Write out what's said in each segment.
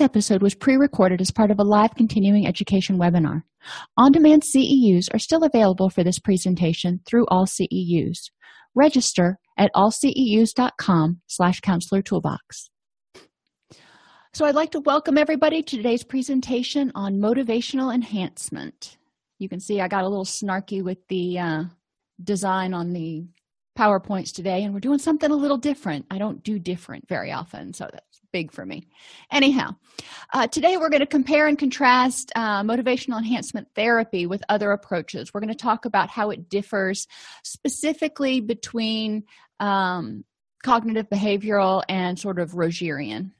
This episode was pre recorded as part of a live continuing education webinar. On demand CEUs are still available for this presentation through all CEUs. Register at allceus.com slash counselor toolbox. So, I'd like to welcome everybody to today's presentation on motivational enhancement. You can see I got a little snarky with the uh, design on the PowerPoints today, and we're doing something a little different. I don't do different very often, so that's big for me. Anyhow, uh, today we're going to compare and contrast uh, motivational enhancement therapy with other approaches. We're going to talk about how it differs specifically between um, cognitive behavioral and sort of Rogerian.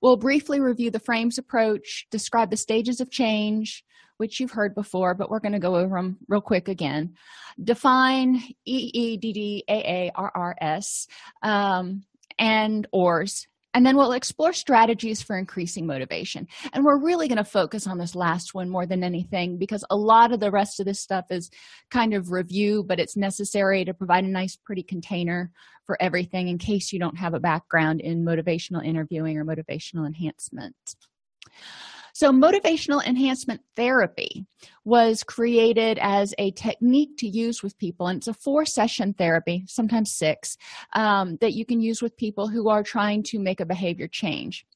We'll briefly review the frames approach, describe the stages of change, which you've heard before, but we're going to go over them real quick again. Define E E D D A A R R S um, and ORS and then we'll explore strategies for increasing motivation. And we're really going to focus on this last one more than anything because a lot of the rest of this stuff is kind of review, but it's necessary to provide a nice, pretty container for everything in case you don't have a background in motivational interviewing or motivational enhancement. So, motivational enhancement therapy was created as a technique to use with people, and it's a four session therapy, sometimes six, um, that you can use with people who are trying to make a behavior change.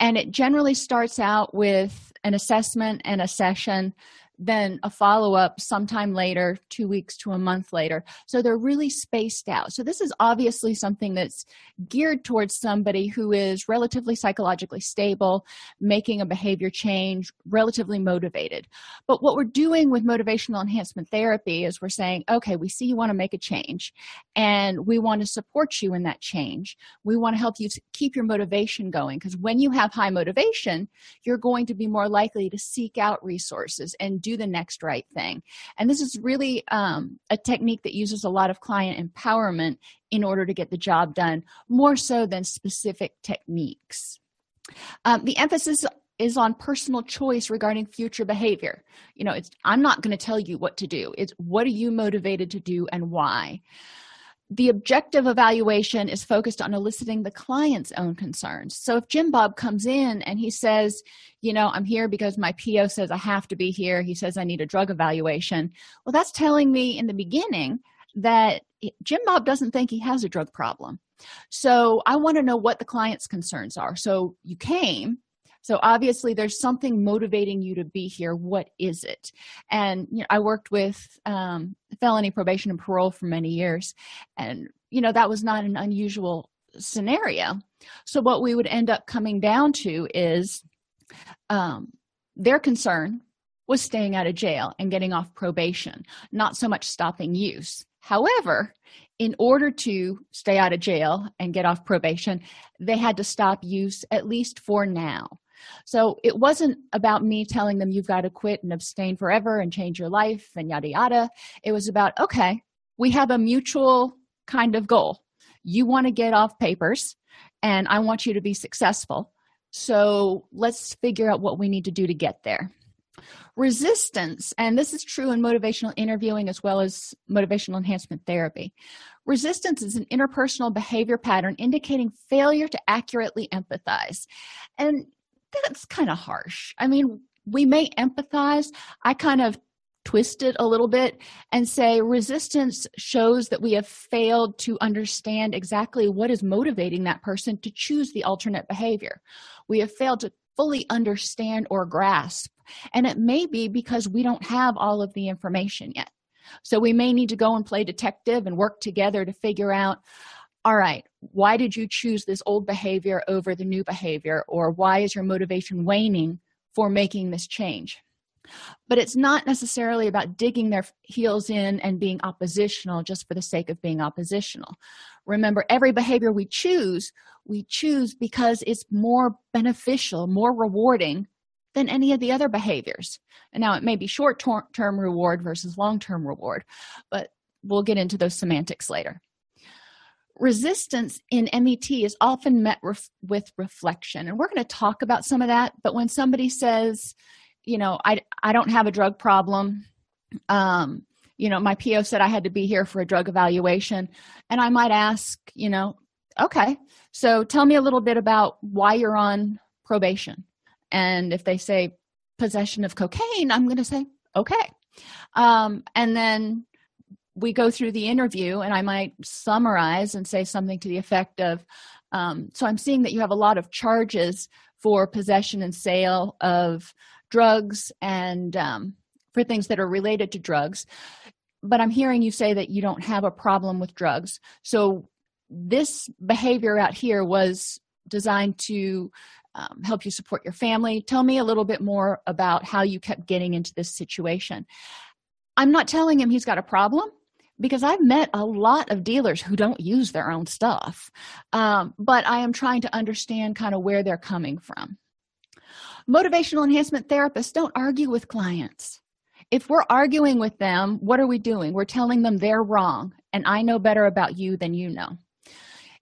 And it generally starts out with an assessment and a session then a follow up sometime later, two weeks to a month later. So they're really spaced out. So this is obviously something that's geared towards somebody who is relatively psychologically stable, making a behavior change, relatively motivated. But what we're doing with motivational enhancement therapy is we're saying, okay, we see you want to make a change and we want to support you in that change. We want to help you keep your motivation going because when you have high motivation, you're going to be more likely to seek out resources and do the next right thing. And this is really um, a technique that uses a lot of client empowerment in order to get the job done more so than specific techniques. Um, the emphasis is on personal choice regarding future behavior. You know it's i'm not going to tell you what to do. It's what are you motivated to do and why the objective evaluation is focused on eliciting the client's own concerns. So if Jim Bob comes in and he says, you know, I'm here because my PO says I have to be here, he says I need a drug evaluation. Well, that's telling me in the beginning that Jim Bob doesn't think he has a drug problem. So I want to know what the client's concerns are. So you came, so obviously there's something motivating you to be here. What is it? And you know, i worked with um, felony probation and parole for many years and you know that was not an unusual scenario. So what we would end up coming down to is um, their concern was staying out of jail and getting off probation not so much stopping use. However in order to stay out of jail and get off probation they had to stop use at least for now so it wasn't about me telling them you've got to quit and abstain forever and change your life and yada yada. It was about, okay, we have a mutual kind of goal. You want to get off papers, and I want you to be successful. So let's figure out what we need to do to get there. Resistance, and this is true in motivational interviewing as well as motivational enhancement therapy. Resistance is an interpersonal behavior pattern indicating failure to accurately empathize. And that's kind of harsh. I mean, we may empathize. I kind of twist it a little bit and say resistance shows that we have failed to understand exactly what is motivating that person to choose the alternate behavior. We have failed to fully understand or grasp. And it may be because we don't have all of the information yet. So we may need to go and play detective and work together to figure out all right, why did you choose this old behavior over the new behavior? Or why is your motivation waning for making this change? But it's not necessarily about digging their heels in and being oppositional just for the sake of being oppositional. Remember, every behavior we choose, we choose because it's more beneficial, more rewarding than any of the other behaviors. And now it may be short term reward versus long term reward, but we'll get into those semantics later resistance in met is often met ref- with reflection. And we're going to talk about some of that but when somebody says you know i i don't have a drug problem um you know my po said i had to be here for a drug evaluation and i might ask you know okay so tell me a little bit about why you're on probation. And if they say possession of cocaine i'm going to say okay. Um, and then we go through the interview and i might summarize and say something to the effect of um, so i'm seeing that you have a lot of charges for possession and sale of drugs and um, for things that are related to drugs. But i'm hearing you say that you don't have a problem with drugs. So this behavior out here was designed to um, help you support your family. Tell me a little bit more about how you kept getting into this situation. I'm not telling him he's got a problem because i've met a lot of dealers who don't use their own stuff um, but i am trying to understand kind of where they're coming from. Motivational enhancement therapists don't argue with clients. If we're arguing with them what are we doing? We're telling them they're wrong and i know better about you than you know.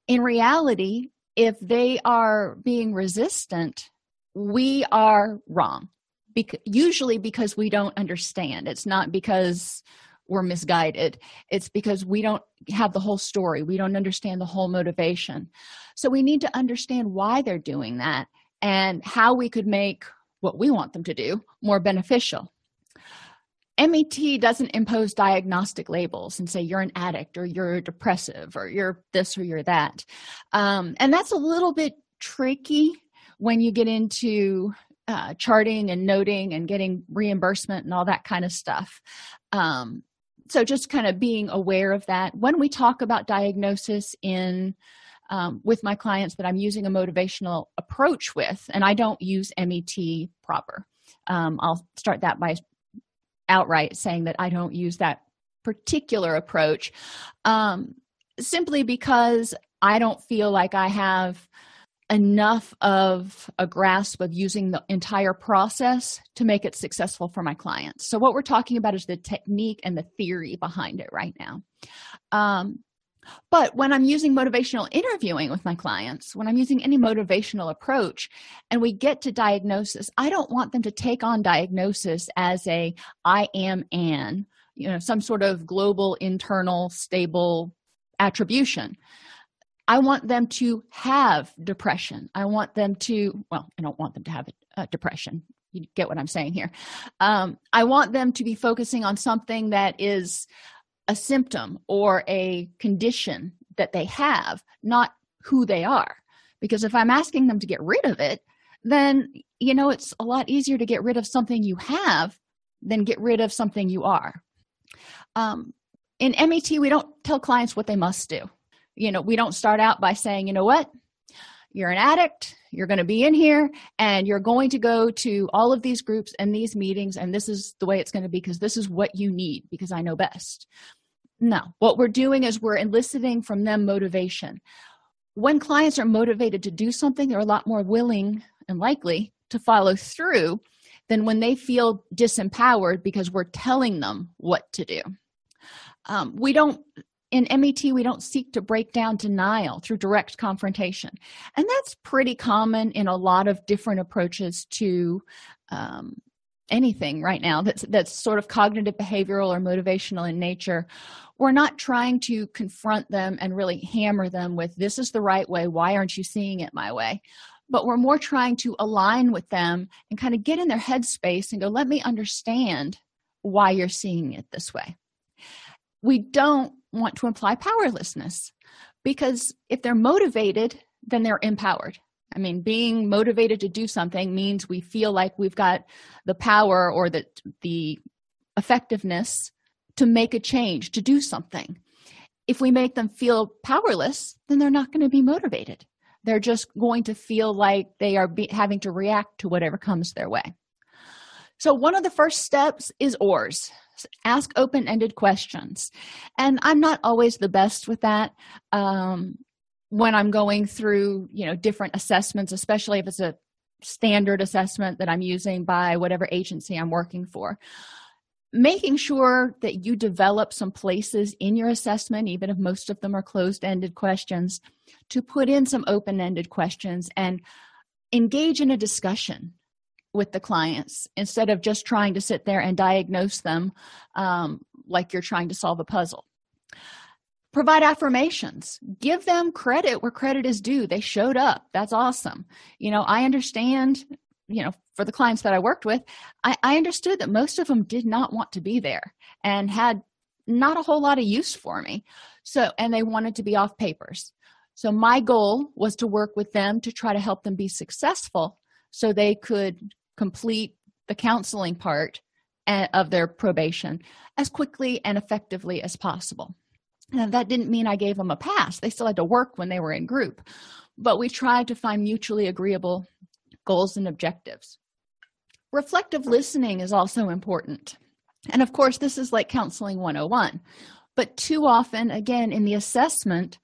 In reality if they are being resistant we are wrong Bec- usually because we don't understand. It's not because we're misguided it's because we don't have the whole story we don't understand the whole motivation so we need to understand why they're doing that and how we could make what we want them to do more beneficial MET doesn't impose diagnostic labels and say you're an addict or you're depressive or you're this or you're that. Um, and that's a little bit tricky when you get into uh, charting and noting and getting reimbursement and all that kind of stuff. Um, so just kind of being aware of that. When we talk about diagnosis in um, with my clients that I'm using a motivational approach with, and I don't use MET proper. Um, I'll start that by outright saying that I don't use that particular approach um, simply because I don't feel like I have enough of a grasp of using the entire process to make it successful for my clients. So, what we're talking about is the technique and the theory behind it right now. Um, but when I'm using motivational interviewing with my clients, when I'm using any motivational approach and we get to diagnosis, I don't want them to take on diagnosis as a I am an, you know, some sort of global internal stable attribution. I want them to have depression. I want them to, well, I don't want them to have a, depression. You get what I'm saying here. Um, I want them to be focusing on something that is a symptom or a condition that they have, not who they are. Because if I'm asking them to get rid of it, then you know it's a lot easier to get rid of something you have than get rid of something you are. Um, in MET, we don't tell clients what they must do. You know, we don't start out by saying, you know what, you're an addict, you're going to be in here, and you're going to go to all of these groups and these meetings, and this is the way it's going to be because this is what you need because I know best. No, what we're doing is we're eliciting from them motivation. When clients are motivated to do something, they're a lot more willing and likely to follow through than when they feel disempowered because we're telling them what to do. Um, we don't in MET, we don't seek to break down denial through direct confrontation. And that's pretty common in a lot of different approaches to um, anything right now that's, that's sort of cognitive behavioral or motivational in nature. We're not trying to confront them and really hammer them with, this is the right way. Why aren't you seeing it my way? But we're more trying to align with them and kind of get in their headspace and go, let me understand why you're seeing it this way. We don't want to imply powerlessness because if they're motivated, then they're empowered. I mean, being motivated to do something means we feel like we've got the power or the, the effectiveness to make a change, to do something. If we make them feel powerless, then they're not going to be motivated. They're just going to feel like they are be, having to react to whatever comes their way. So, one of the first steps is OARS ask open ended questions. And I'm not always the best with that. Um, when I'm going through, you know, different assessments, especially if it's a standard assessment that I'm using by whatever agency I'm working for. Making sure that you develop some places in your assessment, even if most of them are closed ended questions, to put in some open ended questions and engage in a discussion with the clients instead of just trying to sit there and diagnose them um, like you're trying to solve a puzzle. Provide affirmations. Give them credit where credit is due. They showed up. That's awesome. You know i understand you know for the clients that i worked with I, I understood that most of them did not want to be there and had not a whole lot of use for me. So and they wanted to be off papers. So my goal was to work with them to try to help them be successful so they could complete the counseling part eh, of their probation as quickly and effectively as possible. That didn't mean i gave them a pass. They still had to work when they were in group but we tried to find mutually agreeable goals and objectives. Reflective listening is also important. And of course this is like counseling 101 but too often again in the assessment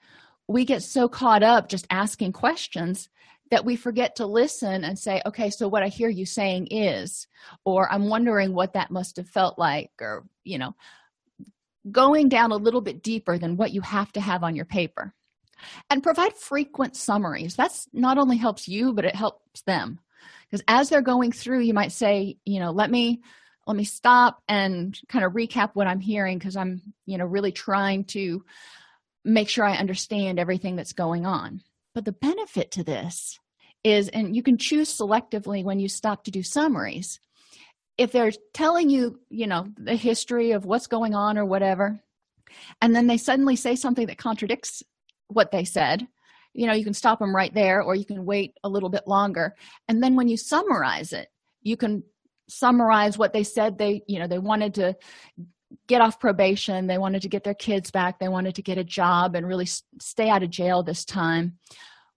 we get so caught up just asking questions that we forget to listen and say okay so what i hear you saying is or i'm wondering what that must have felt like or you know going down a little bit deeper than what you have to have on your paper. And provide frequent summaries. That's not only helps you but it helps them. Because as they're going through you might say you know let me let me stop and kind of recap what i'm hearing because i'm you know really trying to make sure i understand everything that's going on but the benefit to this is and you can choose selectively when you stop to do summaries. If they're telling you you know the history of what's going on or whatever and then they suddenly say something that contradicts what they said you know you can stop them right there or you can wait a little bit longer. And then when you summarize it you can summarize what they said they you know they wanted to get off probation. They wanted to get their kids back. They wanted to get a job and really stay out of jail this time.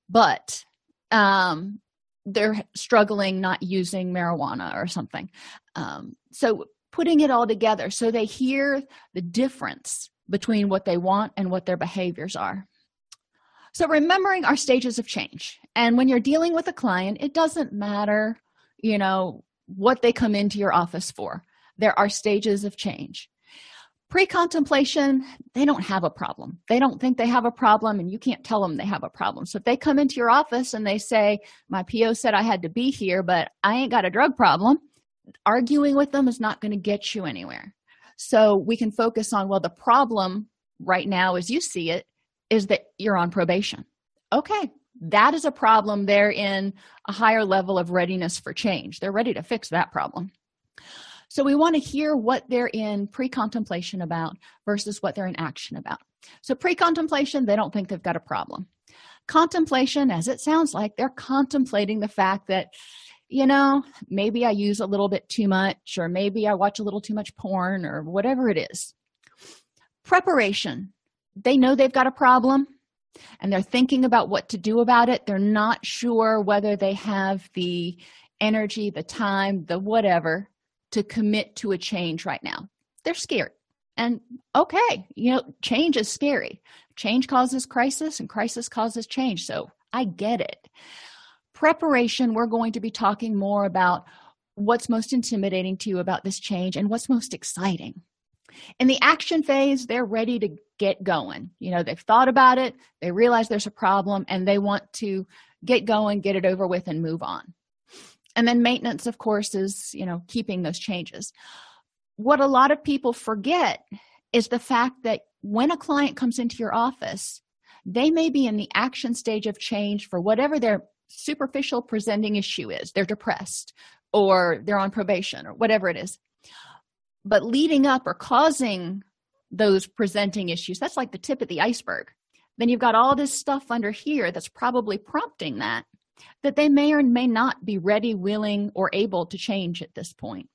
But um they're struggling not using marijuana or something. Um, so putting it all together so they hear the difference between what they want and what their behaviors are. So remembering our stages of change and when you're dealing with a client it doesn't matter you know what they come into your office for. There are stages of change pre-contemplation they don't have a problem. They don't think they have a problem and you can't tell them they have a problem. So if they come into your office and they say my po said i had to be here but i ain't got a drug problem arguing with them is not going to get you anywhere. So we can focus on well the problem right now as you see it is that you're on probation. Okay that is a problem. They're in a higher level of readiness for change. They're ready to fix that problem so we want to hear what they're in pre contemplation about versus what they're in action about. So, pre contemplation, they don't think they've got a problem. Contemplation, as it sounds like, they're contemplating the fact that, you know, maybe I use a little bit too much, or maybe I watch a little too much porn, or whatever it is. Preparation, they know they've got a problem and they're thinking about what to do about it. They're not sure whether they have the energy, the time, the whatever to commit to a change right now. They're scared and okay you know change is scary. Change causes crisis and crisis causes change. So i get it. Preparation we're going to be talking more about what's most intimidating to you about this change and what's most exciting. In the action phase they're ready to get going. You know they've thought about it they realize there's a problem and they want to get going get it over with and move on and then maintenance of course is you know keeping those changes. What a lot of people forget is the fact that when a client comes into your office they may be in the action stage of change for whatever their superficial presenting issue is. They're depressed or they're on probation or whatever it is. But leading up or causing those presenting issues that's like the tip of the iceberg. Then you've got all this stuff under here that's probably prompting that that they may or may not be ready, willing, or able to change at this point.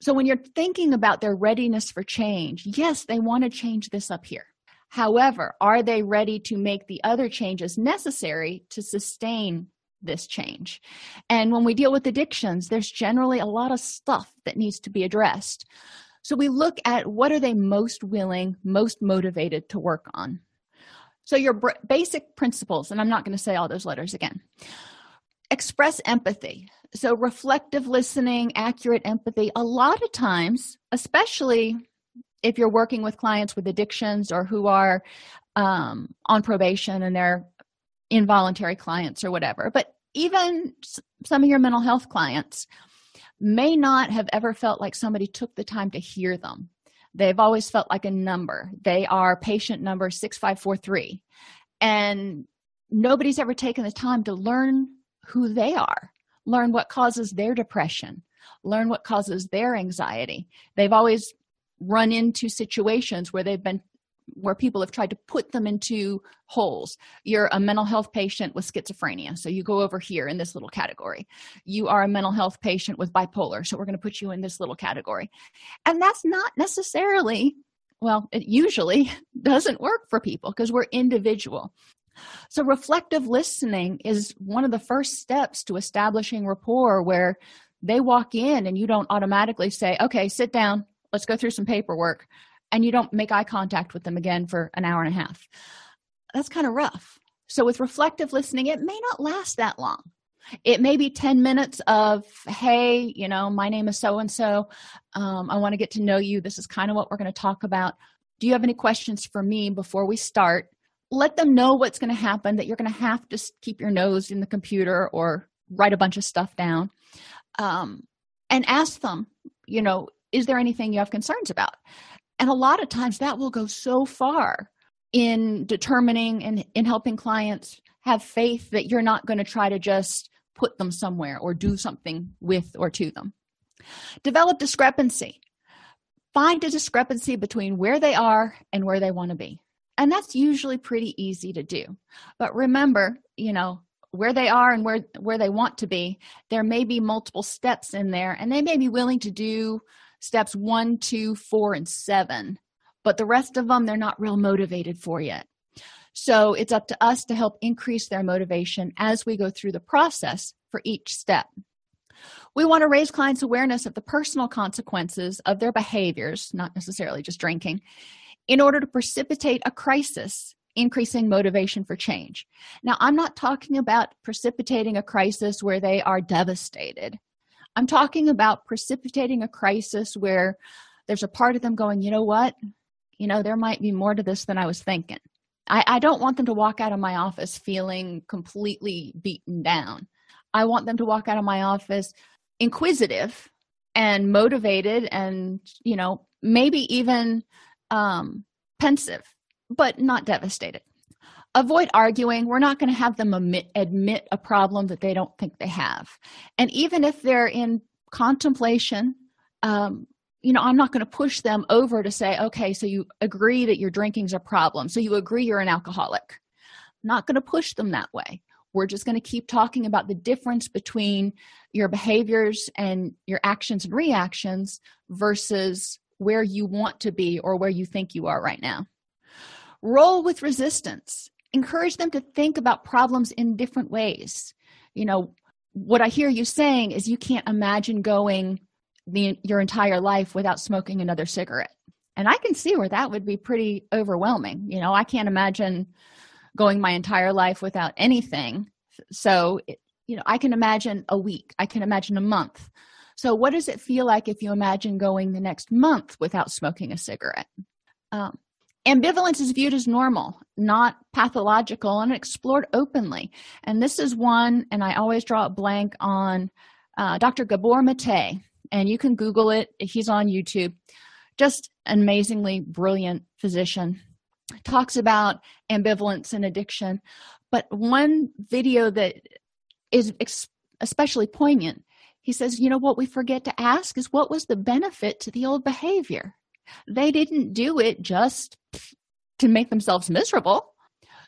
So, when you're thinking about their readiness for change, yes, they want to change this up here. However, are they ready to make the other changes necessary to sustain this change? And when we deal with addictions, there's generally a lot of stuff that needs to be addressed. So, we look at what are they most willing, most motivated to work on. So, your br- basic principles, and I'm not going to say all those letters again express empathy. So, reflective listening, accurate empathy. A lot of times, especially if you're working with clients with addictions or who are um, on probation and they're involuntary clients or whatever, but even some of your mental health clients may not have ever felt like somebody took the time to hear them they've always felt like a number. They are patient number 6543 and nobody's ever taken the time to learn who they are learn what causes their depression learn what causes their anxiety. They've always run into situations where they've been where people have tried to put them into holes. You're a mental health patient with schizophrenia, so you go over here in this little category. You are a mental health patient with bipolar, so we're going to put you in this little category. And that's not necessarily, well, it usually doesn't work for people because we're individual. So, reflective listening is one of the first steps to establishing rapport where they walk in and you don't automatically say, okay, sit down, let's go through some paperwork and you don't make eye contact with them again for an hour and a half. That's kind of rough. So with reflective listening it may not last that long. It may be 10 minutes of hey you know my name is so and so i want to get to know you. This is kind of what we're going to talk about. Do you have any questions for me before we start? Let them know what's going to happen that you're going to have to keep your nose in the computer or write a bunch of stuff down. Um, and ask them you know is there anything you have concerns about and a lot of times that will go so far in determining and in helping clients have faith that you're not going to try to just put them somewhere or do something with or to them. Develop discrepancy. Find a discrepancy between where they are and where they want to be. And that's usually pretty easy to do. But remember you know where they are and where where they want to be there may be multiple steps in there and they may be willing to do steps one, two, four, and seven. But the rest of them, they're not real motivated for yet. So it's up to us to help increase their motivation as we go through the process for each step. We want to raise clients' awareness of the personal consequences of their behaviors, not necessarily just drinking, in order to precipitate a crisis, increasing motivation for change. Now, I'm not talking about precipitating a crisis where they are devastated. I'm talking about precipitating a crisis where there's a part of them going, you know what? You know, there might be more to this than I was thinking. I, I don't want them to walk out of my office feeling completely beaten down. I want them to walk out of my office inquisitive and motivated and, you know, maybe even um, pensive, but not devastated avoid arguing. We're not going to have them admit, admit a problem that they don't think they have. And even if they're in contemplation um, you know i'm not going to push them over to say okay so you agree that your drinking's a problem. So you agree you're an alcoholic. I'm not going to push them that way. We're just going to keep talking about the difference between your behaviors and your actions and reactions versus where you want to be or where you think you are right now. Roll with resistance encourage them to think about problems in different ways. You know what i hear you saying is you can't imagine going the, your entire life without smoking another cigarette. And i can see where that would be pretty overwhelming. You know i can't imagine going my entire life without anything. So you know i can imagine a week. I can imagine a month. So what does it feel like if you imagine going the next month without smoking a cigarette? Um, Ambivalence is viewed as normal, not pathological, and explored openly. And this is one, and I always draw a blank on uh, Dr. Gabor Mate, and you can Google it. He's on YouTube. Just an amazingly brilliant physician. Talks about ambivalence and addiction. But one video that is especially poignant, he says, You know what we forget to ask is what was the benefit to the old behavior? They didn't do it just to make themselves miserable.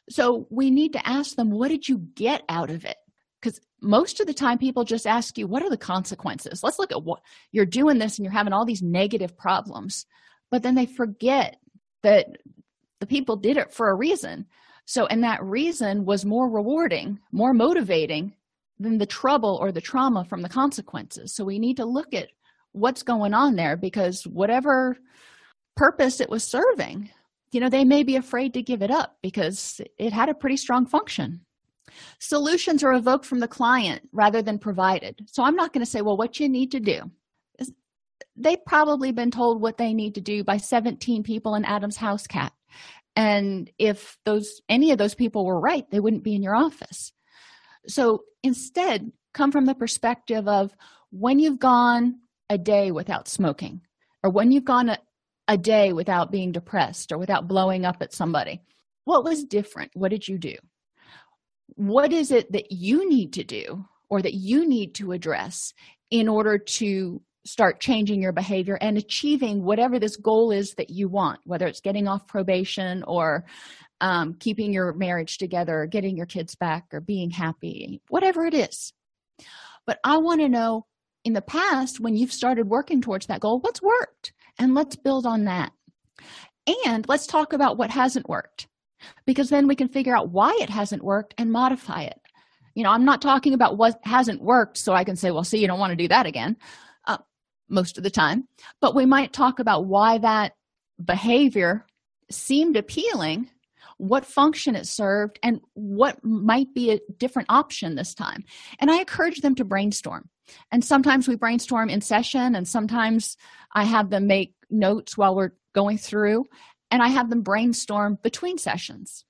So we need to ask them, what did you get out of it? Because most of the time, people just ask you, what are the consequences? Let's look at what you're doing this and you're having all these negative problems. But then they forget that the people did it for a reason. So, and that reason was more rewarding, more motivating than the trouble or the trauma from the consequences. So, we need to look at what's going on there? Because whatever purpose it was serving you know they may be afraid to give it up because it had a pretty strong function. Solutions are evoked from the client rather than provided. So i'm not going to say well what you need to do. They've probably been told what they need to do by 17 people in adam's house cat and if those any of those people were right they wouldn't be in your office. So instead come from the perspective of when you've gone a day without smoking or when you've gone a, a day without being depressed or without blowing up at somebody what was different? What did you do? What is it that you need to do or that you need to address in order to start changing your behavior and achieving whatever this goal is that you want whether it's getting off probation or um, keeping your marriage together or getting your kids back or being happy whatever it is. But i want to know in the past when you've started working towards that goal what's worked? And let's build on that. And let's talk about what hasn't worked because then we can figure out why it hasn't worked and modify it. You know i'm not talking about what hasn't worked so i can say well see you don't want to do that again uh, most of the time. But we might talk about why that behavior seemed appealing what function it served and what might be a different option this time and i encourage them to brainstorm and sometimes we brainstorm in session and sometimes i have them make notes while we're going through and i have them brainstorm between sessions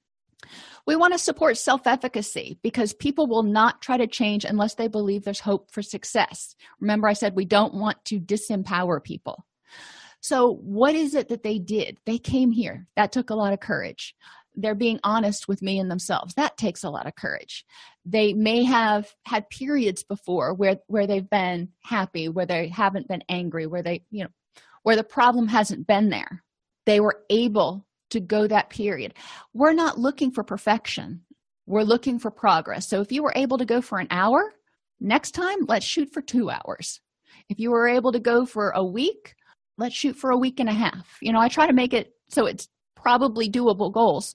we want to support self efficacy because people will not try to change unless they believe there's hope for success. Remember, I said we don't want to disempower people. So, what is it that they did? They came here. That took a lot of courage they're being honest with me and themselves. That takes a lot of courage. They may have had periods before where where they've been happy where they haven't been angry where they you know where the problem hasn't been there. They were able to go that period. We're not looking for perfection. We're looking for progress. So if you were able to go for an hour next time let's shoot for two hours. If you were able to go for a week let's shoot for a week and a half. You know i try to make it so it's probably doable goals.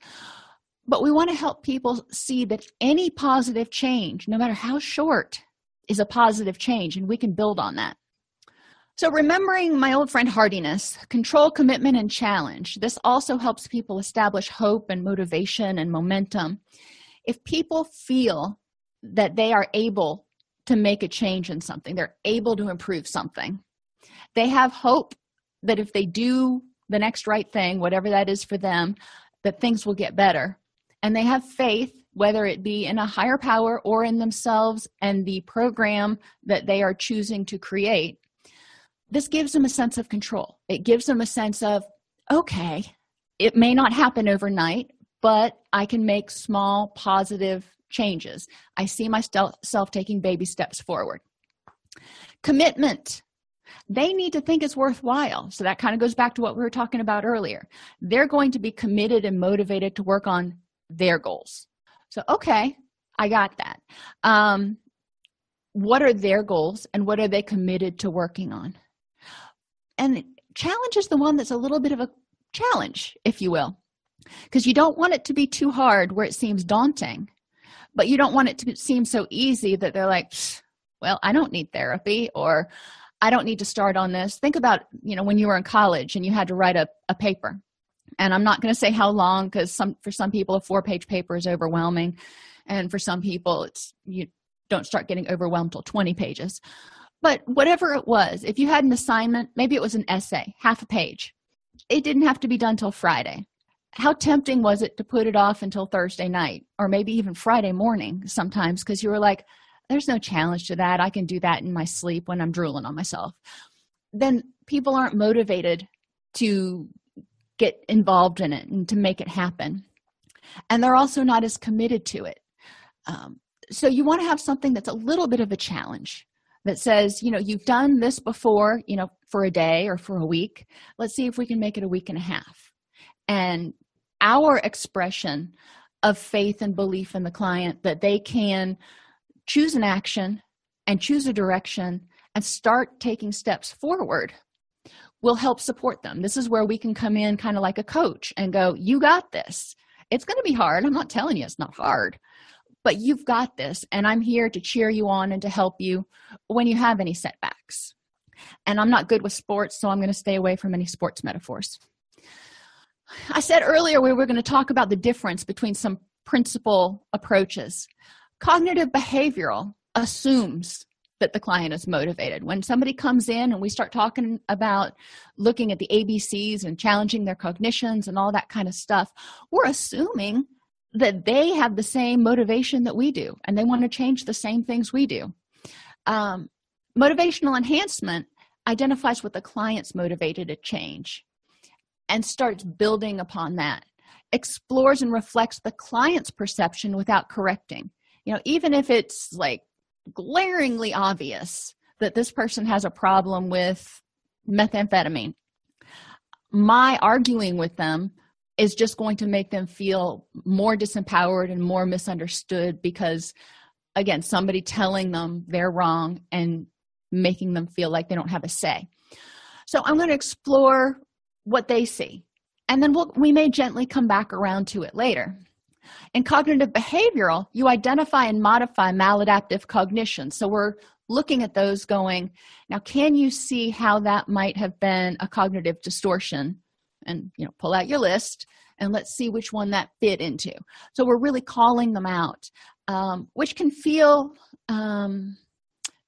But we want to help people see that any positive change no matter how short is a positive change and we can build on that. So remembering my old friend hardiness control commitment and challenge this also helps people establish hope and motivation and momentum. If people feel that they are able to make a change in something they're able to improve something they have hope that if they do the next right thing, whatever that is for them, that things will get better. And they have faith, whether it be in a higher power or in themselves and the program that they are choosing to create. This gives them a sense of control. It gives them a sense of, okay, it may not happen overnight, but I can make small positive changes. I see myself taking baby steps forward. Commitment they need to think it's worthwhile. So that kind of goes back to what we were talking about earlier. They're going to be committed and motivated to work on their goals. So, okay, I got that. Um, what are their goals and what are they committed to working on? And challenge is the one that's a little bit of a challenge, if you will, because you don't want it to be too hard where it seems daunting, but you don't want it to seem so easy that they're like, well, I don't need therapy or I don't need to start on this. Think about, you know, when you were in college and you had to write a, a paper. And I'm not going to say how long because some for some people a four-page paper is overwhelming. And for some people it's you don't start getting overwhelmed till 20 pages. But whatever it was, if you had an assignment, maybe it was an essay, half a page. It didn't have to be done till Friday. How tempting was it to put it off until Thursday night or maybe even Friday morning sometimes because you were like, there's no challenge to that. I can do that in my sleep when i'm drooling on myself. Then people aren't motivated to get involved in it and to make it happen. And they're also not as committed to it. Um, so you want to have something that's a little bit of a challenge that says you know you've done this before you know for a day or for a week. Let's see if we can make it a week and a half. And our expression of faith and belief in the client that they can choose an action and choose a direction and start taking steps forward will help support them. This is where we can come in kind of like a coach and go, You got this. It's going to be hard. I'm not telling you it's not hard, but you've got this. And I'm here to cheer you on and to help you when you have any setbacks. And I'm not good with sports, so I'm going to stay away from any sports metaphors. I said earlier we were going to talk about the difference between some principal approaches. Cognitive behavioral assumes that the client is motivated. When somebody comes in and we start talking about looking at the ABCs and challenging their cognitions and all that kind of stuff, we're assuming that they have the same motivation that we do and they want to change the same things we do. Um, motivational enhancement identifies what the client's motivated to change. and starts building upon that explores and reflects the client's perception without correcting you know even if it's like glaringly obvious that this person has a problem with methamphetamine my arguing with them is just going to make them feel more disempowered and more misunderstood because again somebody telling them they're wrong and making them feel like they don't have a say. So i'm going to explore what they see and then we'll, we may gently come back around to it later in cognitive behavioral you identify and modify maladaptive cognition. So we're looking at those going now can you see how that might have been a cognitive distortion? And you know pull out your list and let's see which one that fit into. So we're really calling them out um, which can feel um,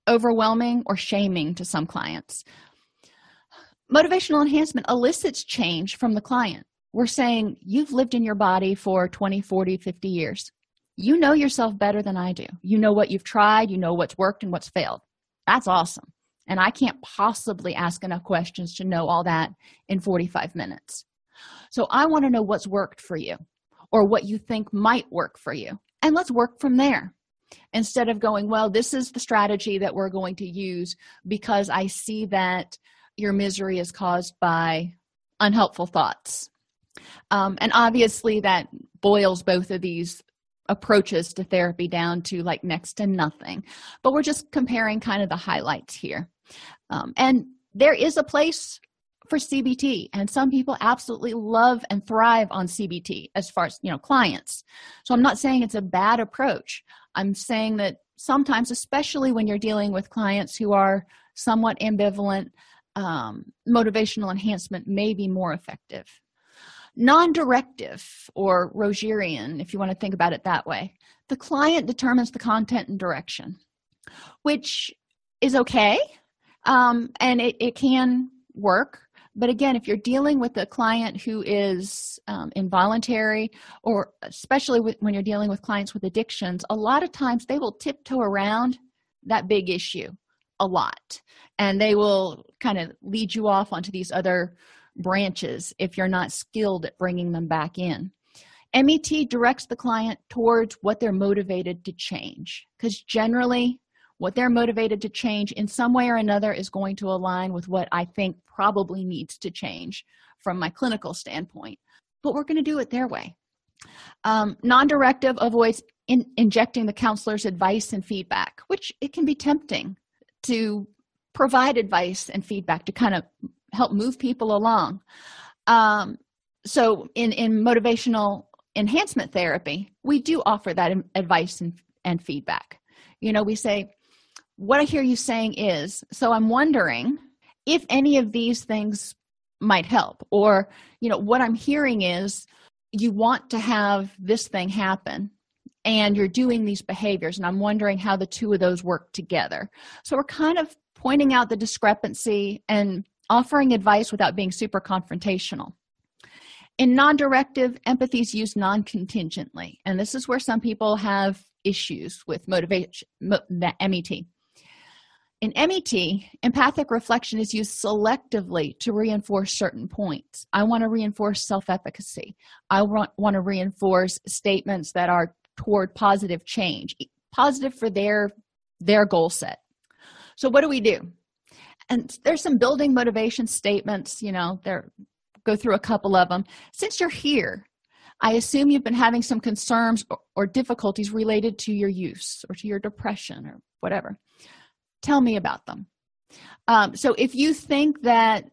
overwhelming or shaming to some clients. Motivational enhancement elicits change from the client we're saying you've lived in your body for 20 40 50 years. You know yourself better than i do. You know what you've tried you know what's worked and what's failed. That's awesome. And i can't possibly ask enough questions to know all that in 45 minutes. So i want to know what's worked for you or what you think might work for you. And let's work from there. Instead of going well this is the strategy that we're going to use because i see that your misery is caused by unhelpful thoughts um, and obviously that boils both of these approaches to therapy down to like next to nothing. But we're just comparing kind of the highlights here. Um, and there is a place for cbt and some people absolutely love and thrive on cbt as far as you know clients. So i'm not saying it's a bad approach. I'm saying that sometimes especially when you're dealing with clients who are somewhat ambivalent um, motivational enhancement may be more effective non-directive or rogerian if you want to think about it that way. The client determines the content and direction which is okay um, and it, it can work. But again if you're dealing with a client who is um, involuntary or especially with, when you're dealing with clients with addictions a lot of times they will tiptoe around that big issue a lot and they will kind of lead you off onto these other branches if you're not skilled at bringing them back in. Met directs the client towards what they're motivated to change because generally what they're motivated to change in some way or another is going to align with what i think probably needs to change from my clinical standpoint but we're going to do it their way. Um, non-directive avoids in, injecting the counselor's advice and feedback which it can be tempting to provide advice and feedback to kind of help move people along. Um, so in in motivational enhancement therapy we do offer that advice and, and feedback. You know we say what i hear you saying is so i'm wondering if any of these things might help or you know what i'm hearing is you want to have this thing happen and you're doing these behaviors and i'm wondering how the two of those work together. So we're kind of pointing out the discrepancy and offering advice without being super confrontational. In non-directive empathy is used non-contingently and this is where some people have issues with motivation met in met empathic reflection is used selectively to reinforce certain points. I want to reinforce self-efficacy. I want, want to reinforce statements that are toward positive change positive for their their goal set. So what do we do and there's some building motivation statements you know there go through a couple of them since you're here i assume you've been having some concerns or, difficulties related to your use or to your depression or whatever. Tell me about them. Um, so if you think that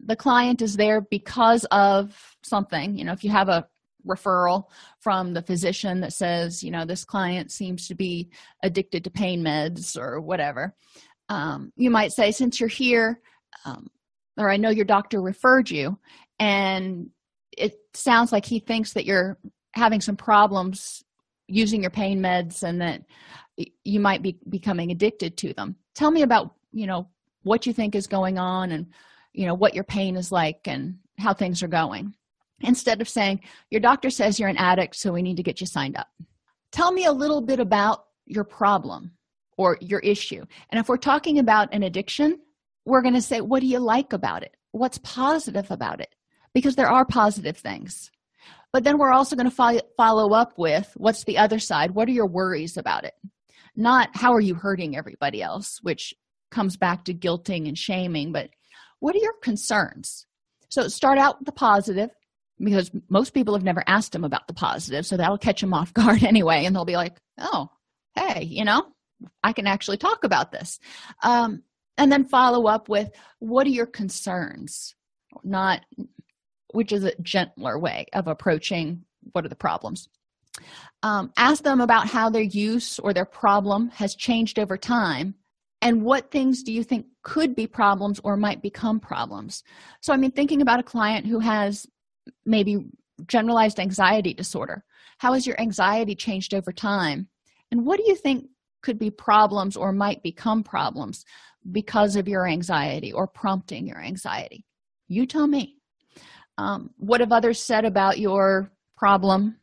the client is there because of something you know if you have a referral from the physician that says you know this client seems to be addicted to pain meds or whatever um, you might say since you're here um, or i know your doctor referred you and it sounds like he thinks that you're having some problems using your pain meds and that you might be becoming addicted to them. Tell me about you know what you think is going on and you know what your pain is like and how things are going. Instead of saying your doctor says you're an addict so we need to get you signed up. Tell me a little bit about your problem or your issue. And if we're talking about an addiction we're going to say what do you like about it? What's positive about it? Because there are positive things. But then we're also going to fo- follow up with what's the other side? What are your worries about it? Not how are you hurting everybody else? Which comes back to guilting and shaming but what are your concerns? So start out with the positive because most people have never asked them about the positive so that'll catch them off guard anyway and they'll be like oh hey you know i can actually talk about this. Um, and then follow up with what are your concerns? Not which is a gentler way of approaching what are the problems? Um, ask them about how their use or their problem has changed over time and what things do you think could be problems or might become problems? So i mean thinking about a client who has maybe generalized anxiety disorder how has your anxiety changed over time? And what do you think could be problems or might become problems because of your anxiety or prompting your anxiety. You tell me. Um, what have others said about your problem?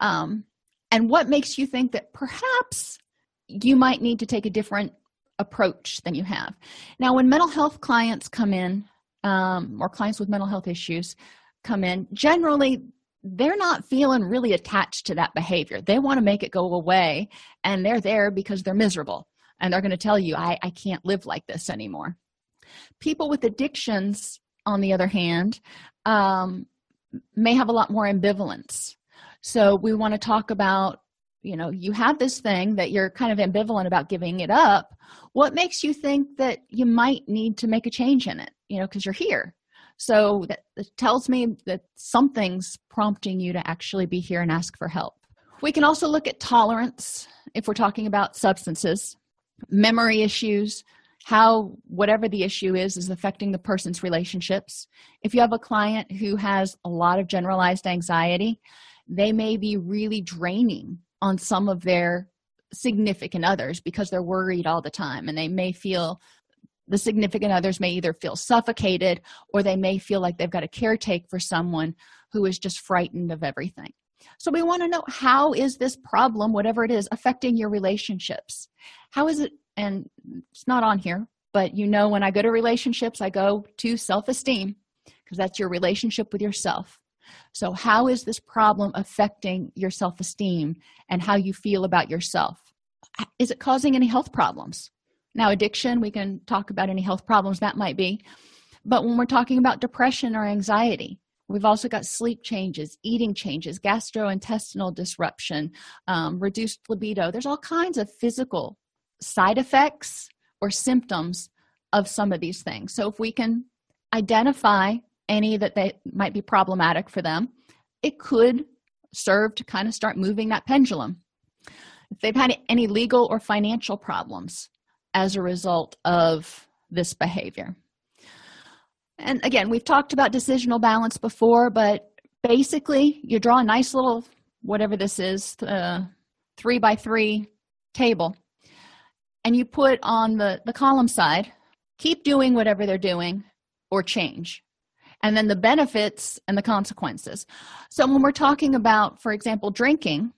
Um, and what makes you think that perhaps you might need to take a different approach than you have? Now when mental health clients come in um, or clients with mental health issues come in generally they're not feeling really attached to that behavior. They want to make it go away and they're there because they're miserable and they're going to tell you I, I can't live like this anymore. People with addictions on the other hand um, may have a lot more ambivalence. So we want to talk about you know you have this thing that you're kind of ambivalent about giving it up. What makes you think that you might need to make a change in it? You know because you're here so that, tells me that something's prompting you to actually be here and ask for help. We can also look at tolerance if we're talking about substances memory issues how whatever the issue is is affecting the person's relationships. If you have a client who has a lot of generalized anxiety they may be really draining on some of their significant others because they're worried all the time and they may feel the significant others may either feel suffocated or they may feel like they've got to caretake for someone who is just frightened of everything. So we want to know how is this problem whatever it is affecting your relationships? How is it and it's not on here but you know when i go to relationships i go to self-esteem because that's your relationship with yourself. So how is this problem affecting your self-esteem and how you feel about yourself? Is it causing any health problems now addiction we can talk about any health problems that might be. But when we're talking about depression or anxiety we've also got sleep changes eating changes gastrointestinal disruption um, reduced libido. There's all kinds of physical side effects or symptoms of some of these things. So if we can identify any that they might be problematic for them it could serve to kind of start moving that pendulum. If they've had any legal or financial problems as a result of this behavior. And again we've talked about decisional balance before but basically you draw a nice little whatever this is uh, three by three table and you put on the the column side keep doing whatever they're doing or change and then the benefits and the consequences. So when we're talking about for example drinking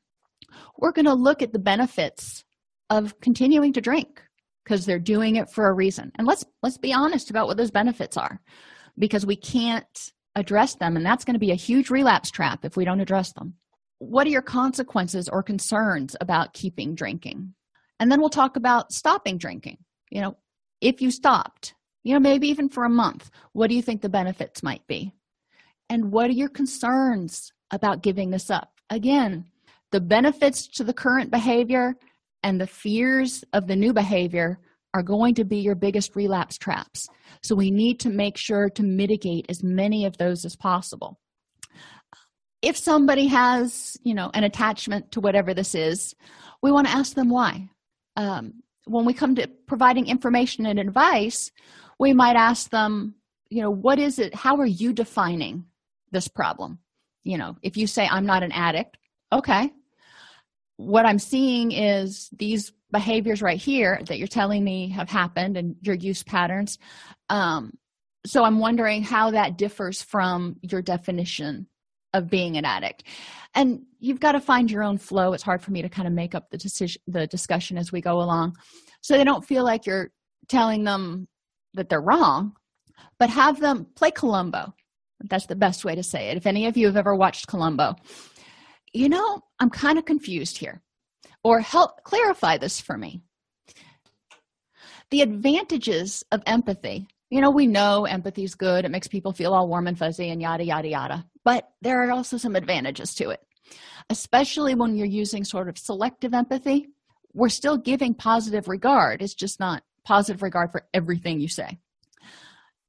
we're going to look at the benefits of continuing to drink because they're doing it for a reason. And let's let's be honest about what those benefits are because we can't address them and that's going to be a huge relapse trap if we don't address them. What are your consequences or concerns about keeping drinking? And then we'll talk about stopping drinking. You know if you stopped you know maybe even for a month what do you think the benefits might be? And what are your concerns about giving this up? Again the benefits to the current behavior and the fears of the new behavior are going to be your biggest relapse traps. So we need to make sure to mitigate as many of those as possible. If somebody has you know an attachment to whatever this is we want to ask them why. Um, when we come to providing information and advice we might ask them you know what is it how are you defining this problem? You know if you say i'm not an addict okay what i'm seeing is these behaviors right here that you're telling me have happened and your use patterns. Um, so i'm wondering how that differs from your definition of being an addict. And you've got to find your own flow. It's hard for me to kind of make up the decision the discussion as we go along. So they don't feel like you're telling them that they're wrong but have them play columbo. That's the best way to say it. If any of you have ever watched columbo you know i'm kind of confused here. Or help clarify this for me. The advantages of empathy. You know we know empathy is good. It makes people feel all warm and fuzzy and yada yada yada. But there are also some advantages to it. Especially when you're using sort of selective empathy we're still giving positive regard. It's just not positive regard for everything you say.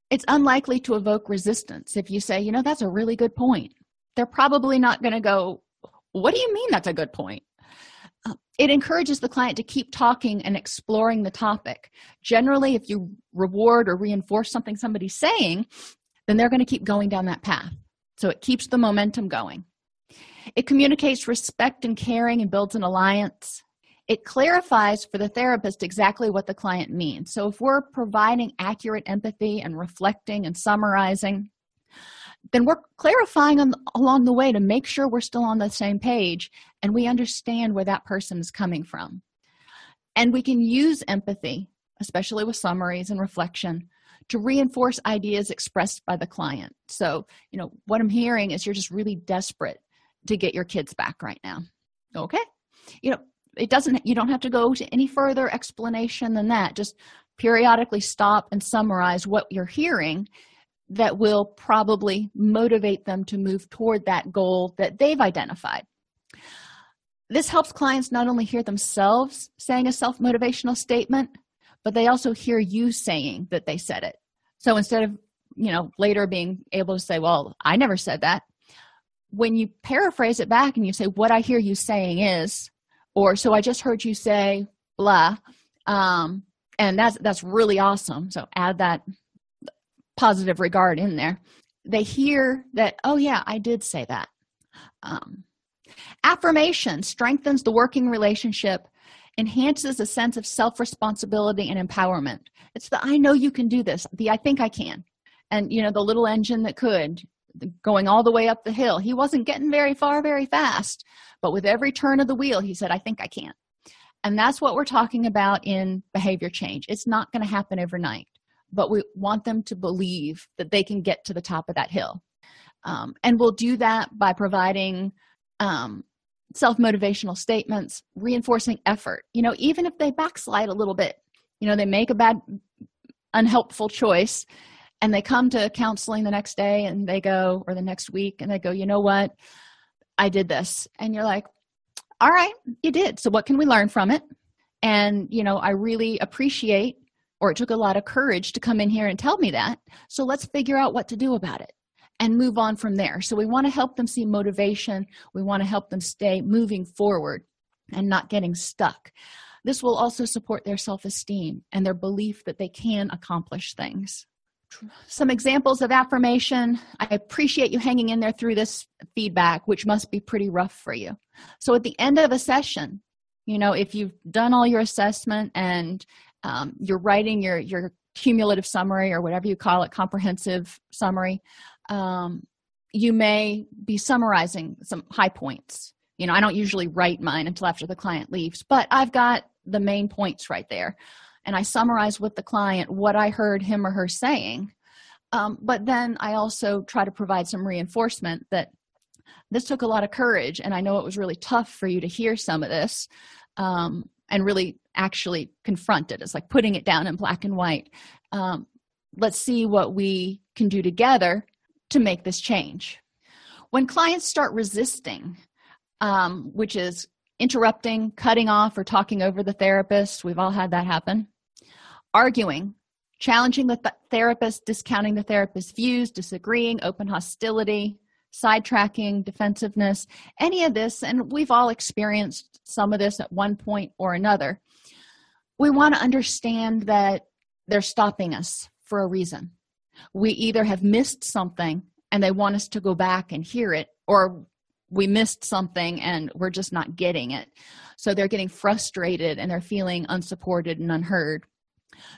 It's unlikely to evoke resistance if you say you know that's a really good point. They're probably not going to go what do you mean that's a good point? Uh, it encourages the client to keep talking and exploring the topic. Generally if you reward or reinforce something somebody's saying then they're going to keep going down that path. So it keeps the momentum going. It communicates respect and caring and builds an alliance. It clarifies for the therapist exactly what the client means. So if we're providing accurate empathy and reflecting and summarizing then we're clarifying on, along the way to make sure we're still on the same page and we understand where that person is coming from. And we can use empathy especially with summaries and reflection to reinforce ideas expressed by the client. So you know what i'm hearing is you're just really desperate to get your kids back right now. Okay? You know it doesn't you don't have to go to any further explanation than that. Just periodically stop and summarize what you're hearing that will probably motivate them to move toward that goal that they've identified. This helps clients not only hear themselves saying a self-motivational statement but they also hear you saying that they said it. So instead of you know later being able to say well i never said that when you paraphrase it back and you say what i hear you saying is or so i just heard you say blah um, and that's that's really awesome. So add that positive regard in there. They hear that oh yeah i did say that. Um, affirmation strengthens the working relationship enhances a sense of self-responsibility and empowerment. It's the i know you can do this. The i think i can. And you know the little engine that could going all the way up the hill. He wasn't getting very far very fast but with every turn of the wheel he said i think i can. And that's what we're talking about in behavior change. It's not going to happen overnight but we want them to believe that they can get to the top of that hill. Um, and we'll do that by providing um, self-motivational statements reinforcing effort. You know even if they backslide a little bit you know they make a bad unhelpful choice and they come to counseling the next day and they go or the next week and they go you know what? I did this. And you're like all right you did. So what can we learn from it? And you know i really appreciate or it took a lot of courage to come in here and tell me that. So let's figure out what to do about it and move on from there. So we want to help them see motivation. We want to help them stay moving forward and not getting stuck. This will also support their self-esteem and their belief that they can accomplish things. Some examples of affirmation. I appreciate you hanging in there through this feedback which must be pretty rough for you. So at the end of a session you know if you've done all your assessment and um, you're writing your your cumulative summary or whatever you call it comprehensive summary um, you may be summarizing some high points you know i don't usually write mine until after the client leaves but i've got the main points right there and I summarize with the client what I heard him or her saying. Um, but then I also try to provide some reinforcement that this took a lot of courage, and I know it was really tough for you to hear some of this um, and really actually confront it. It's like putting it down in black and white. Um, let's see what we can do together to make this change. When clients start resisting, um, which is interrupting, cutting off, or talking over the therapist, we've all had that happen arguing challenging the th- therapist discounting the therapist's views disagreeing open hostility sidetracking defensiveness any of this and we've all experienced some of this at one point or another we want to understand that they're stopping us for a reason. We either have missed something and they want us to go back and hear it or we missed something and we're just not getting it. So they're getting frustrated and they're feeling unsupported and unheard.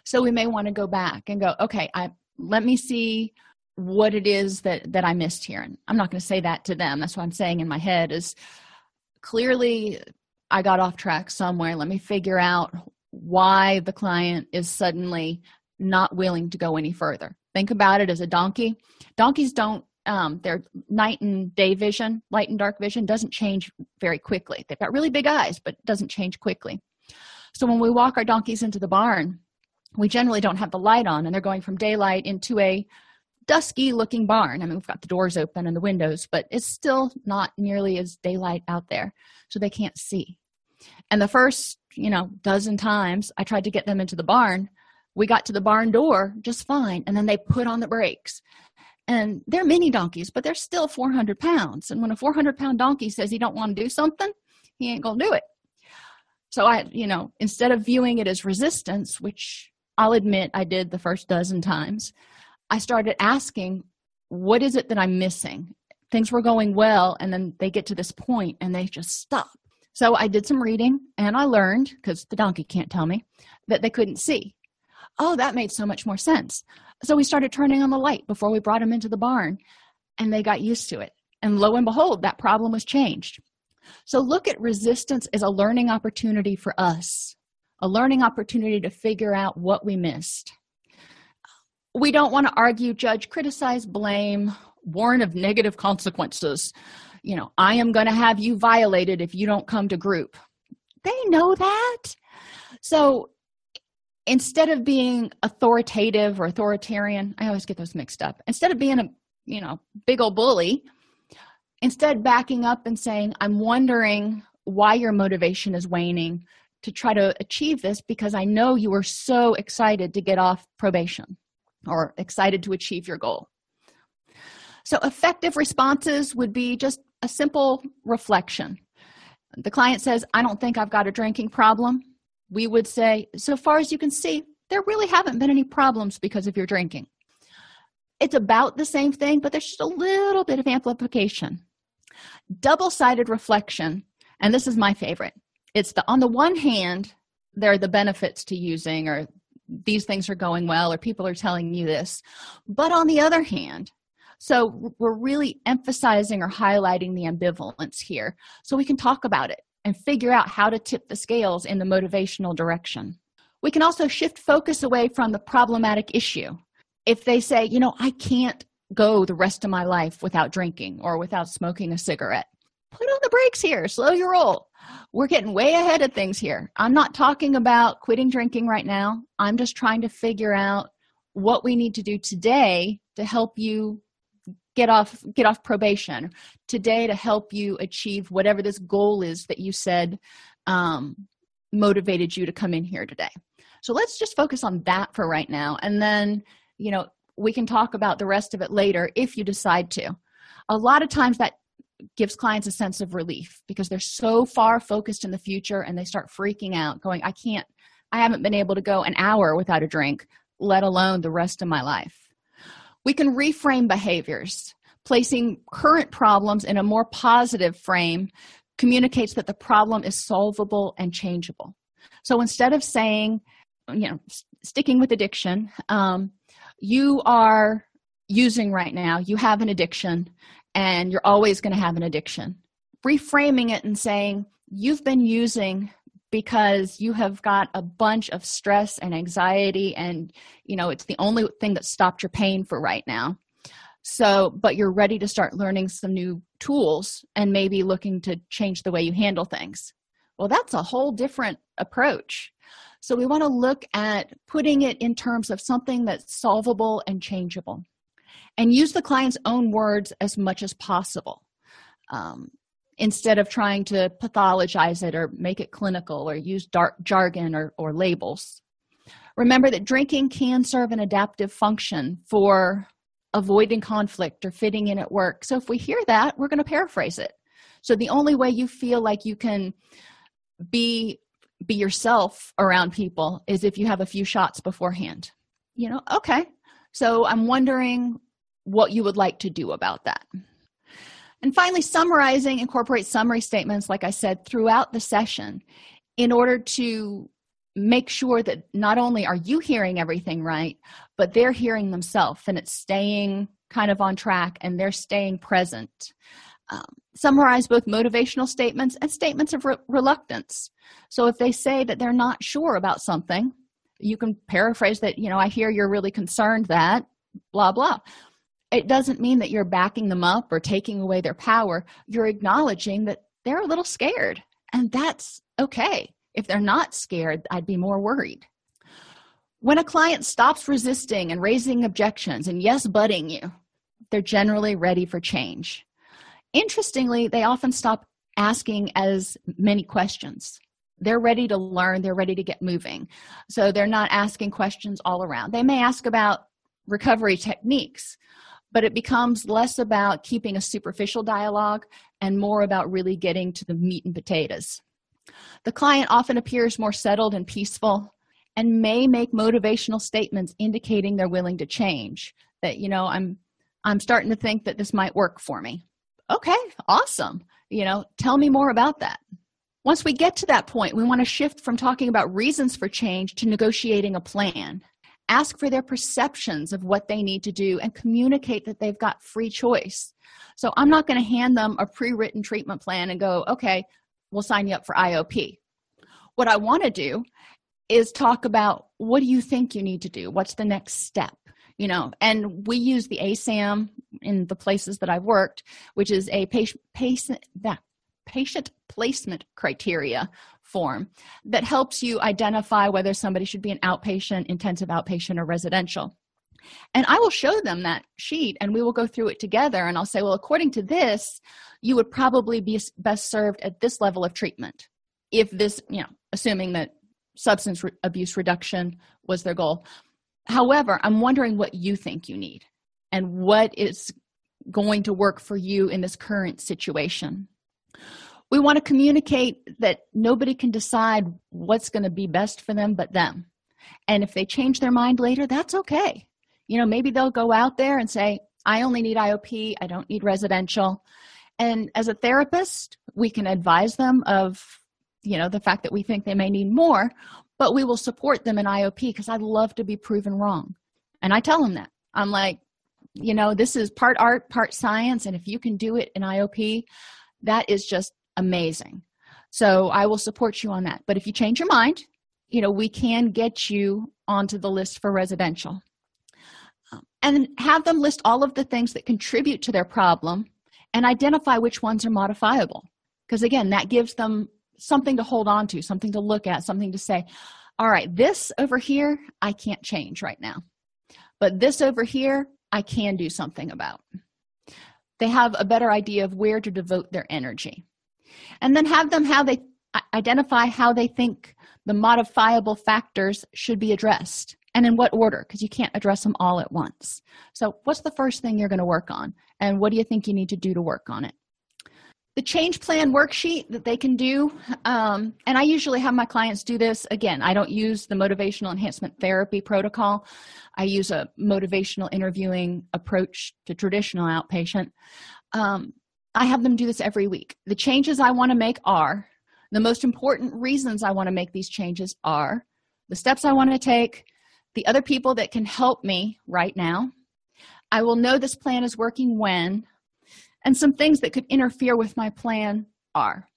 So we may want to go back and go okay i let me see what it is that that i missed here. And i'm not going to say that to them. That's what i'm saying in my head is clearly i got off track somewhere. Let me figure out why the client is suddenly not willing to go any further. Think about it as a donkey. Donkeys don't um, their night and day vision light and dark vision doesn't change very quickly. They've got really big eyes but doesn't change quickly. So when we walk our donkeys into the barn we generally don't have the light on and they're going from daylight into a dusky looking barn. I mean we've got the doors open and the windows but it's still not nearly as daylight out there so they can't see and the first you know dozen times i tried to get them into the barn we got to the barn door just fine and then they put on the brakes. And they're mini donkeys but they're still 400 pounds. And when a 400 pound donkey says he don't want to do something he ain't gonna do it. So i you know instead of viewing it as resistance which i'll admit i did the first dozen times i started asking what is it that i'm missing? Things were going well and then they get to this point and they just stop so i did some reading and i learned because the donkey can't tell me that they couldn't see. Oh that made so much more sense. So we started turning on the light before we brought them into the barn and they got used to it. And lo and behold that problem was changed. So look at resistance as a learning opportunity for us a learning opportunity to figure out what we missed. We don't want to argue judge criticize blame warn of negative consequences you know i am going to have you violated if you don't come to group. They know that. So instead of being authoritative or authoritarian i always get those mixed up. Instead of being a you know big old bully instead backing up and saying i'm wondering why your motivation is waning to try to achieve this because i know you were so excited to get off probation or excited to achieve your goal. So effective responses would be just a simple reflection the client says i don't think i've got a drinking problem we would say, so far as you can see, there really haven't been any problems because of your drinking. It's about the same thing, but there's just a little bit of amplification. Double sided reflection, and this is my favorite. It's the on the one hand, there are the benefits to using, or these things are going well, or people are telling you this. But on the other hand, so we're really emphasizing or highlighting the ambivalence here so we can talk about it and figure out how to tip the scales in the motivational direction. We can also shift focus away from the problematic issue. If they say, you know, I can't go the rest of my life without drinking or without smoking a cigarette, put on the brakes here, slow your roll. We're getting way ahead of things here. I'm not talking about quitting drinking right now. I'm just trying to figure out what we need to do today to help you get off get off probation today to help you achieve whatever this goal is that you said um, motivated you to come in here today. So let's just focus on that for right now. And then you know we can talk about the rest of it later if you decide to. A lot of times that gives clients a sense of relief because they're so far focused in the future and they start freaking out going i can't i haven't been able to go an hour without a drink let alone the rest of my life we can reframe behaviors. Placing current problems in a more positive frame communicates that the problem is solvable and changeable. So instead of saying, you know, sticking with addiction, um, you are using right now, you have an addiction, and you're always going to have an addiction. Reframing it and saying, you've been using because you have got a bunch of stress and anxiety and you know it's the only thing that stopped your pain for right now. So but you're ready to start learning some new tools and maybe looking to change the way you handle things. Well that's a whole different approach. So we want to look at putting it in terms of something that's solvable and changeable. And use the client's own words as much as possible. Um, instead of trying to pathologize it or make it clinical or use dark jargon or, or labels. Remember that drinking can serve an adaptive function for avoiding conflict or fitting in at work. So if we hear that, we're going to paraphrase it. So the only way you feel like you can be be yourself around people is if you have a few shots beforehand. You know, okay. So I'm wondering what you would like to do about that. And finally, summarizing incorporate summary statements, like I said, throughout the session in order to make sure that not only are you hearing everything right, but they're hearing themselves and it's staying kind of on track and they're staying present. Um, summarize both motivational statements and statements of re- reluctance. So if they say that they're not sure about something, you can paraphrase that, you know, I hear you're really concerned that, blah, blah it doesn't mean that you're backing them up or taking away their power. You're acknowledging that they're a little scared and that's okay. If they're not scared i'd be more worried. When a client stops resisting and raising objections and yes butting you they're generally ready for change. Interestingly they often stop asking as many questions. They're ready to learn they're ready to get moving. So they're not asking questions all around. They may ask about recovery techniques but it becomes less about keeping a superficial dialogue and more about really getting to the meat and potatoes. The client often appears more settled and peaceful and may make motivational statements indicating they're willing to change that you know i'm i'm starting to think that this might work for me. Okay awesome. You know tell me more about that. Once we get to that point we want to shift from talking about reasons for change to negotiating a plan ask for their perceptions of what they need to do and communicate that they've got free choice. So i'm not going to hand them a pre-written treatment plan and go okay we'll sign you up for iop what i want to do is talk about what do you think you need to do? What's the next step? You know and we use the asam in the places that i've worked which is a patient patient that patient placement criteria form that helps you identify whether somebody should be an outpatient intensive outpatient or residential. And i will show them that sheet and we will go through it together and i'll say well according to this you would probably be best served at this level of treatment if this you know assuming that substance re- abuse reduction was their goal. However i'm wondering what you think you need and what is going to work for you in this current situation we want to communicate that nobody can decide what's going to be best for them but them. And if they change their mind later that's okay. You know maybe they'll go out there and say i only need iop i don't need residential. And as a therapist we can advise them of you know the fact that we think they may need more but we will support them in iop because i'd love to be proven wrong. And i tell them that. I'm like you know this is part art part science and if you can do it in iop that is just amazing. So i will support you on that. But if you change your mind you know we can get you onto the list for residential. Um, and have them list all of the things that contribute to their problem and identify which ones are modifiable. Because again that gives them something to hold on to something to look at something to say all right this over here i can't change right now. But this over here i can do something about. They have a better idea of where to devote their energy and then have them how they identify how they think the modifiable factors should be addressed and in what order because you can't address them all at once. So what's the first thing you're going to work on and what do you think you need to do to work on it? The change plan worksheet that they can do um, and i usually have my clients do this. Again i don't use the motivational enhancement therapy protocol. I use a motivational interviewing approach to traditional outpatient. Um, i have them do this every week. The changes i want to make are the most important reasons i want to make these changes are the steps i want to take the other people that can help me right now. I will know this plan is working when and some things that could interfere with my plan are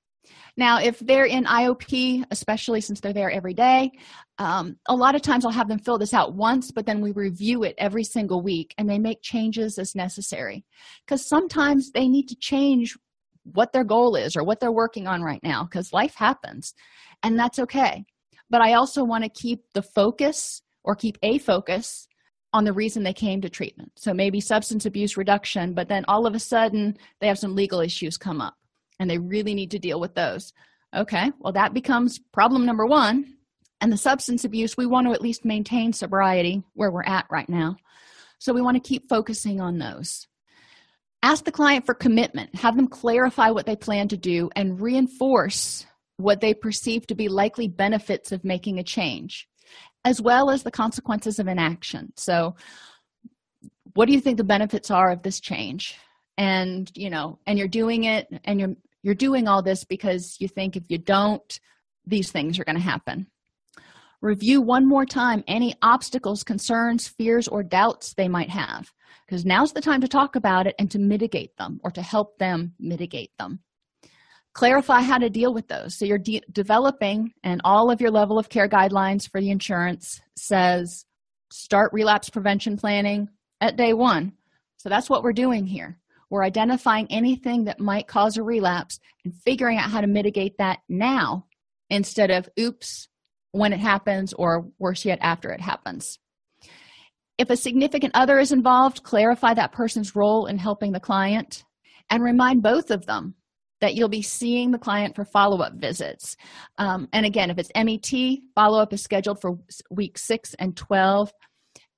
now if they're in iop especially since they're there every day um, a lot of times i'll have them fill this out once but then we review it every single week and they make changes as necessary. Because sometimes they need to change what their goal is or what they're working on right now because life happens and that's okay. But i also want to keep the focus or keep a focus on the reason they came to treatment. So maybe substance abuse reduction, but then all of a sudden they have some legal issues come up and they really need to deal with those. Okay, well, that becomes problem number one. And the substance abuse, we want to at least maintain sobriety where we're at right now. So we want to keep focusing on those. Ask the client for commitment, have them clarify what they plan to do, and reinforce what they perceive to be likely benefits of making a change as well as the consequences of inaction so what do you think the benefits are of this change and you know and you're doing it and you're you're doing all this because you think if you don't these things are going to happen. Review one more time any obstacles concerns fears or doubts they might have because now's the time to talk about it and to mitigate them or to help them mitigate them. Clarify how to deal with those. So you're de- developing and all of your level of care guidelines for the insurance says start relapse prevention planning at day one. So that's what we're doing here. We're identifying anything that might cause a relapse and figuring out how to mitigate that now instead of oops when it happens or worse yet after it happens. If a significant other is involved, clarify that person's role in helping the client and remind both of them that you'll be seeing the client for follow up visits. Um, and again, if it's MET, follow up is scheduled for week six and 12.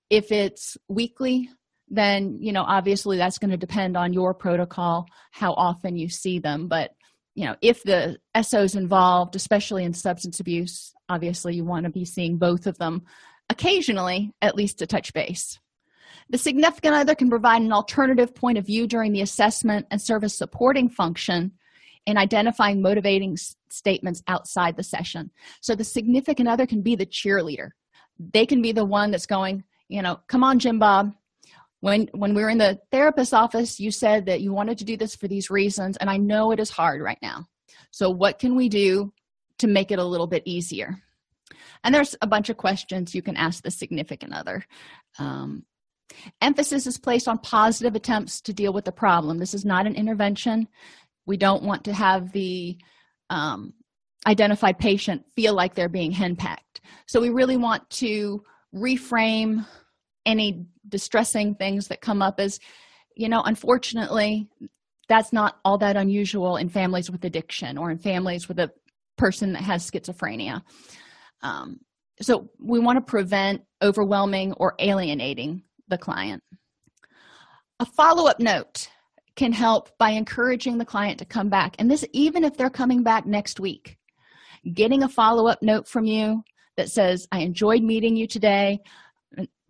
If it's weekly, then you know obviously that's going to depend on your protocol how often you see them. But you know if the so is involved especially in substance abuse obviously you want to be seeing both of them occasionally at least to touch base. The significant other can provide an alternative point of view during the assessment and serve as supporting function in identifying motivating statements outside the session. So the significant other can be the cheerleader. They can be the one that's going you know come on jim bob when when we were in the therapist's office you said that you wanted to do this for these reasons and i know it is hard right now. So what can we do to make it a little bit easier? And there's a bunch of questions you can ask the significant other. Um, emphasis is placed on positive attempts to deal with the problem. This is not an intervention. We don't want to have the um, identified patient feel like they're being henpecked. So we really want to reframe any distressing things that come up as you know unfortunately that's not all that unusual in families with addiction or in families with a person that has schizophrenia. Um, so we want to prevent overwhelming or alienating the client. A follow-up note can help by encouraging the client to come back and this even if they're coming back next week. Getting a follow-up note from you that says i enjoyed meeting you today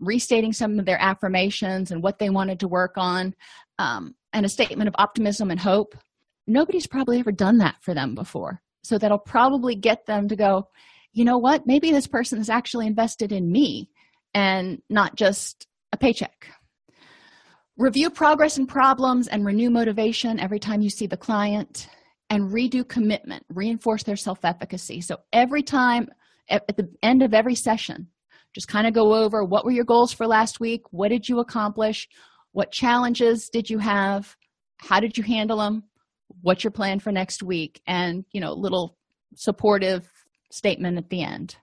restating some of their affirmations and what they wanted to work on um, and a statement of optimism and hope. Nobody's probably ever done that for them before. So that'll probably get them to go you know what? Maybe this person is actually invested in me and not just a paycheck. Review progress and problems and renew motivation every time you see the client and redo commitment. Reinforce their self-efficacy. So every time at the end of every session just kind of go over what were your goals for last week what did you accomplish what challenges did you have how did you handle them what's your plan for next week and you know little supportive statement at the end.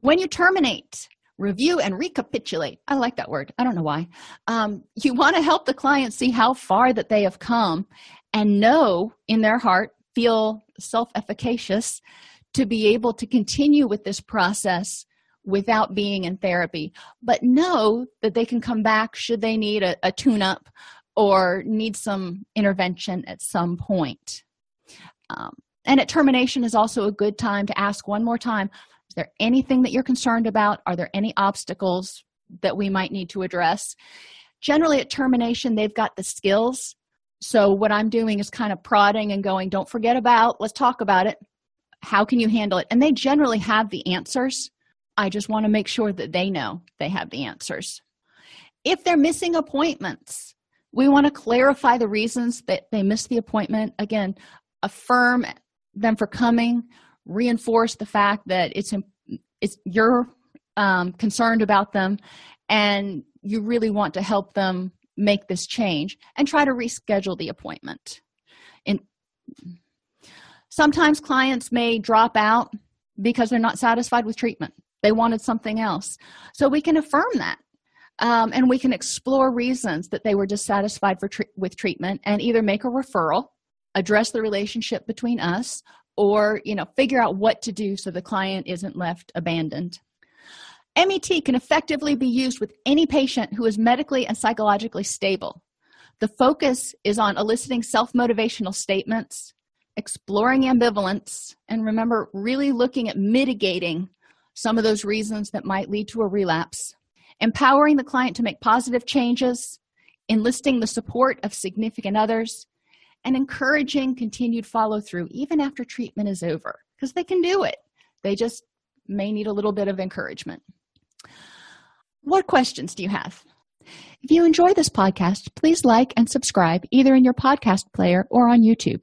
When you terminate review and recapitulate i like that word i don't know why um, you want to help the client see how far that they have come and know in their heart feel self-efficacious to be able to continue with this process without being in therapy but know that they can come back should they need a, a tune up or need some intervention at some point. Um, and at termination is also a good time to ask one more time is there anything that you're concerned about? Are there any obstacles that we might need to address? Generally at termination they've got the skills. So what i'm doing is kind of prodding and going don't forget about let's talk about it. How can you handle it? And they generally have the answers I just want to make sure that they know they have the answers. If they're missing appointments, we want to clarify the reasons that they missed the appointment. Again, affirm them for coming, reinforce the fact that it's, it's you're um, concerned about them and you really want to help them make this change and try to reschedule the appointment. And sometimes clients may drop out because they're not satisfied with treatment they wanted something else. So we can affirm that um, and we can explore reasons that they were dissatisfied for with treatment and either make a referral address the relationship between us or you know figure out what to do so the client isn't left abandoned. Met can effectively be used with any patient who is medically and psychologically stable. The focus is on eliciting self-motivational statements exploring ambivalence and remember really looking at mitigating some of those reasons that might lead to a relapse, empowering the client to make positive changes, enlisting the support of significant others, and encouraging continued follow through even after treatment is over because they can do it. They just may need a little bit of encouragement. What questions do you have? If you enjoy this podcast, please like and subscribe either in your podcast player or on YouTube.